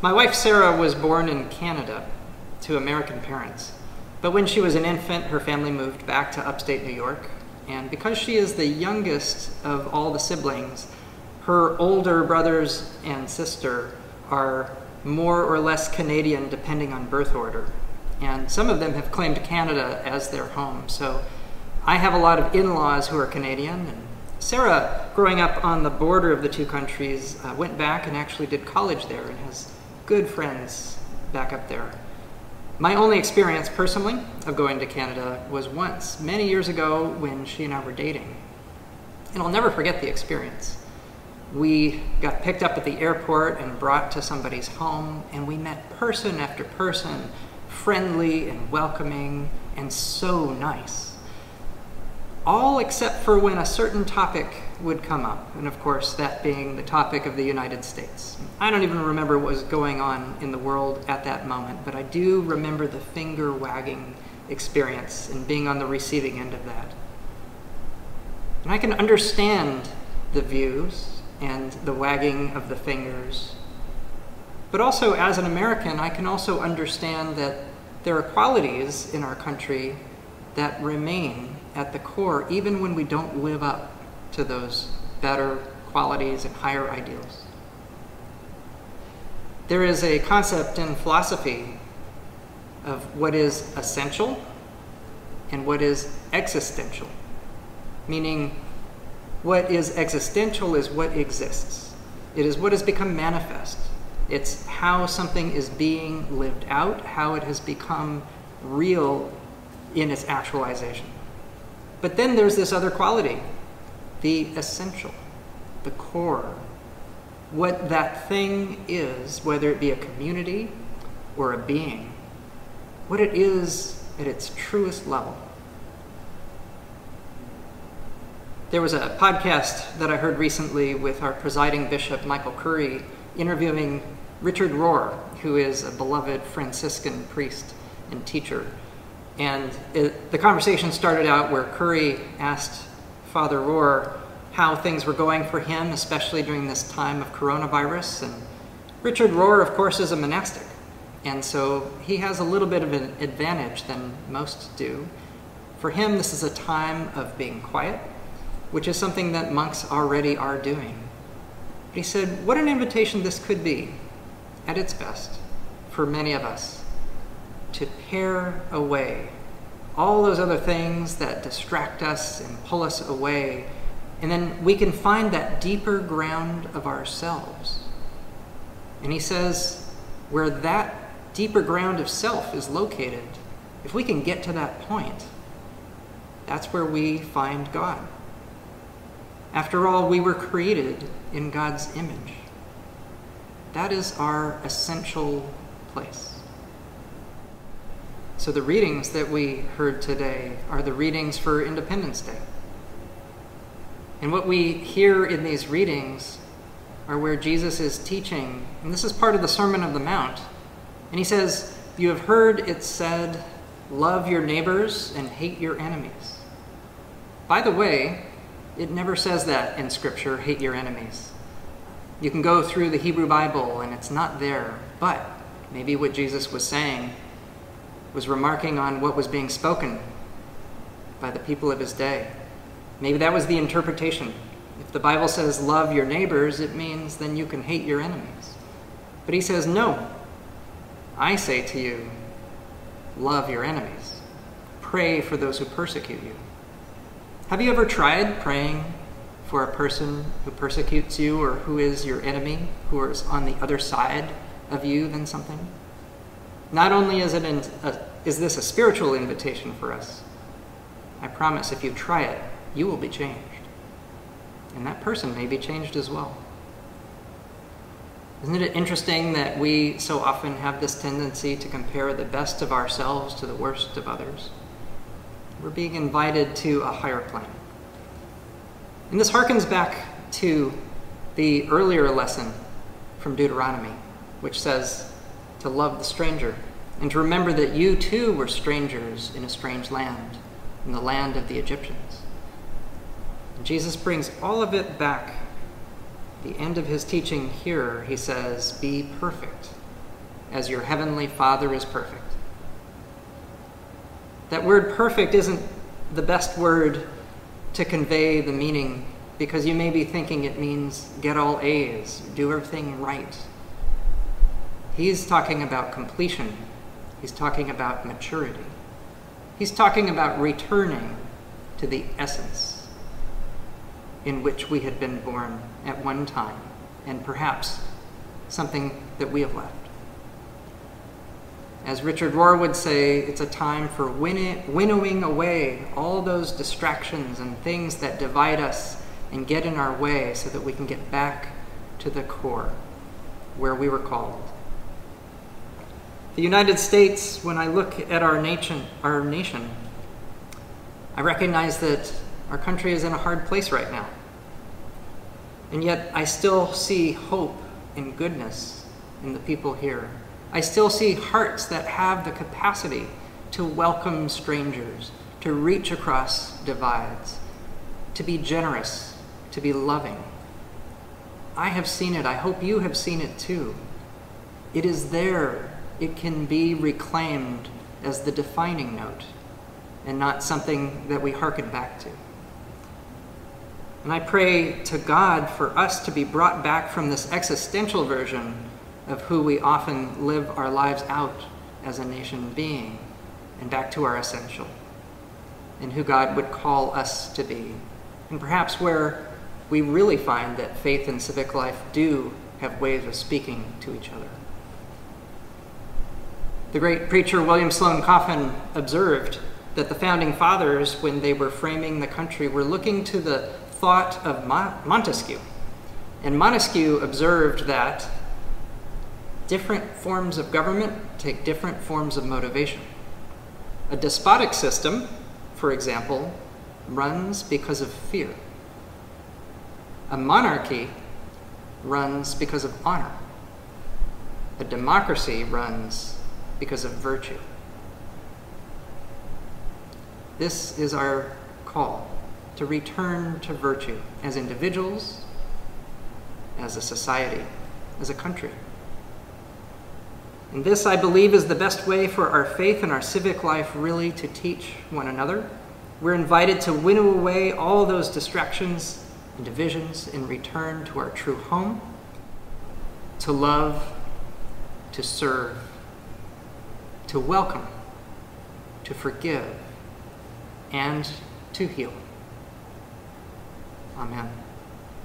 My wife Sarah was born in Canada to American parents. But when she was an infant, her family moved back to upstate New York. And because she is the youngest of all the siblings, her older brothers and sister are more or less Canadian depending on birth order. And some of them have claimed Canada as their home. So I have a lot of in laws who are Canadian. And Sarah, growing up on the border of the two countries, uh, went back and actually did college there and has good friends back up there. My only experience personally of going to Canada was once, many years ago, when she and I were dating. And I'll never forget the experience. We got picked up at the airport and brought to somebody's home, and we met person after person, friendly and welcoming and so nice. All except for when a certain topic would come up, and of course, that being the topic of the United States. I don't even remember what was going on in the world at that moment, but I do remember the finger wagging experience and being on the receiving end of that. And I can understand the views and the wagging of the fingers. But also, as an American, I can also understand that there are qualities in our country that remain at the core, even when we don't live up to those better qualities and higher ideals. There is a concept in philosophy of what is essential and what is existential, meaning what is existential is what exists. It is what has become manifest. It's how something is being lived out, how it has become real in its actualization. But then there's this other quality, the essential, the core. What that thing is, whether it be a community or a being, what it is at its truest level. There was a podcast that I heard recently with our presiding bishop, Michael Curry, interviewing Richard Rohr, who is a beloved Franciscan priest and teacher. And it, the conversation started out where Curry asked Father Rohr how things were going for him, especially during this time of coronavirus. And Richard Rohr, of course, is a monastic. And so he has a little bit of an advantage than most do. For him, this is a time of being quiet, which is something that monks already are doing. But he said, What an invitation this could be, at its best, for many of us to pare away all those other things that distract us and pull us away, and then we can find that deeper ground of ourselves. And he says, where that deeper ground of self is located, if we can get to that point, that's where we find God. After all, we were created in God's image. That is our essential place. So, the readings that we heard today are the readings for Independence Day. And what we hear in these readings are where Jesus is teaching, and this is part of the Sermon of the Mount. And he says, You have heard it said, love your neighbors and hate your enemies. By the way, it never says that in Scripture, hate your enemies. You can go through the Hebrew Bible and it's not there, but maybe what Jesus was saying was remarking on what was being spoken by the people of his day. Maybe that was the interpretation. If the Bible says love your neighbors, it means then you can hate your enemies. But he says, no. I say to you, love your enemies. Pray for those who persecute you. Have you ever tried praying for a person who persecutes you or who is your enemy, who is on the other side of you than something? Not only is, it in, uh, is this a spiritual invitation for us, I promise if you try it, you will be changed. And that person may be changed as well. Isn't it interesting that we so often have this tendency to compare the best of ourselves to the worst of others? We're being invited to a higher plane. And this harkens back to the earlier lesson from Deuteronomy, which says to love the stranger and to remember that you too were strangers in a strange land, in the land of the Egyptians. And Jesus brings all of it back. The end of his teaching here, he says, Be perfect as your heavenly Father is perfect. That word perfect isn't the best word to convey the meaning because you may be thinking it means get all A's, do everything right. He's talking about completion, he's talking about maturity, he's talking about returning to the essence in which we had been born at one time, and perhaps something that we have left. As Richard Rohr would say, it's a time for winnowing away all those distractions and things that divide us and get in our way so that we can get back to the core where we were called. The United States, when I look at our nation, our nation, I recognize that our country is in a hard place right now. And yet I still see hope and goodness in the people here. I still see hearts that have the capacity to welcome strangers, to reach across divides, to be generous, to be loving. I have seen it. I hope you have seen it too. It is there. It can be reclaimed as the defining note and not something that we hearken back to. And I pray to God for us to be brought back from this existential version of who we often live our lives out as a nation being and back to our essential and who God would call us to be. And perhaps where we really find that faith and civic life do have ways of speaking to each other. The great preacher William Sloane Coffin observed that the founding fathers, when they were framing the country, were looking to the thought of Montesquieu. And Montesquieu observed that different forms of government take different forms of motivation. A despotic system, for example, runs because of fear. A monarchy runs because of honor. A democracy runs because of virtue. This is our call to return to virtue as individuals, as a society, as a country. And this, I believe, is the best way for our faith and our civic life really to teach one another. We're invited to winnow away all those distractions and divisions and return to our true home, to love, to serve, to welcome, to forgive, and to heal. Amen.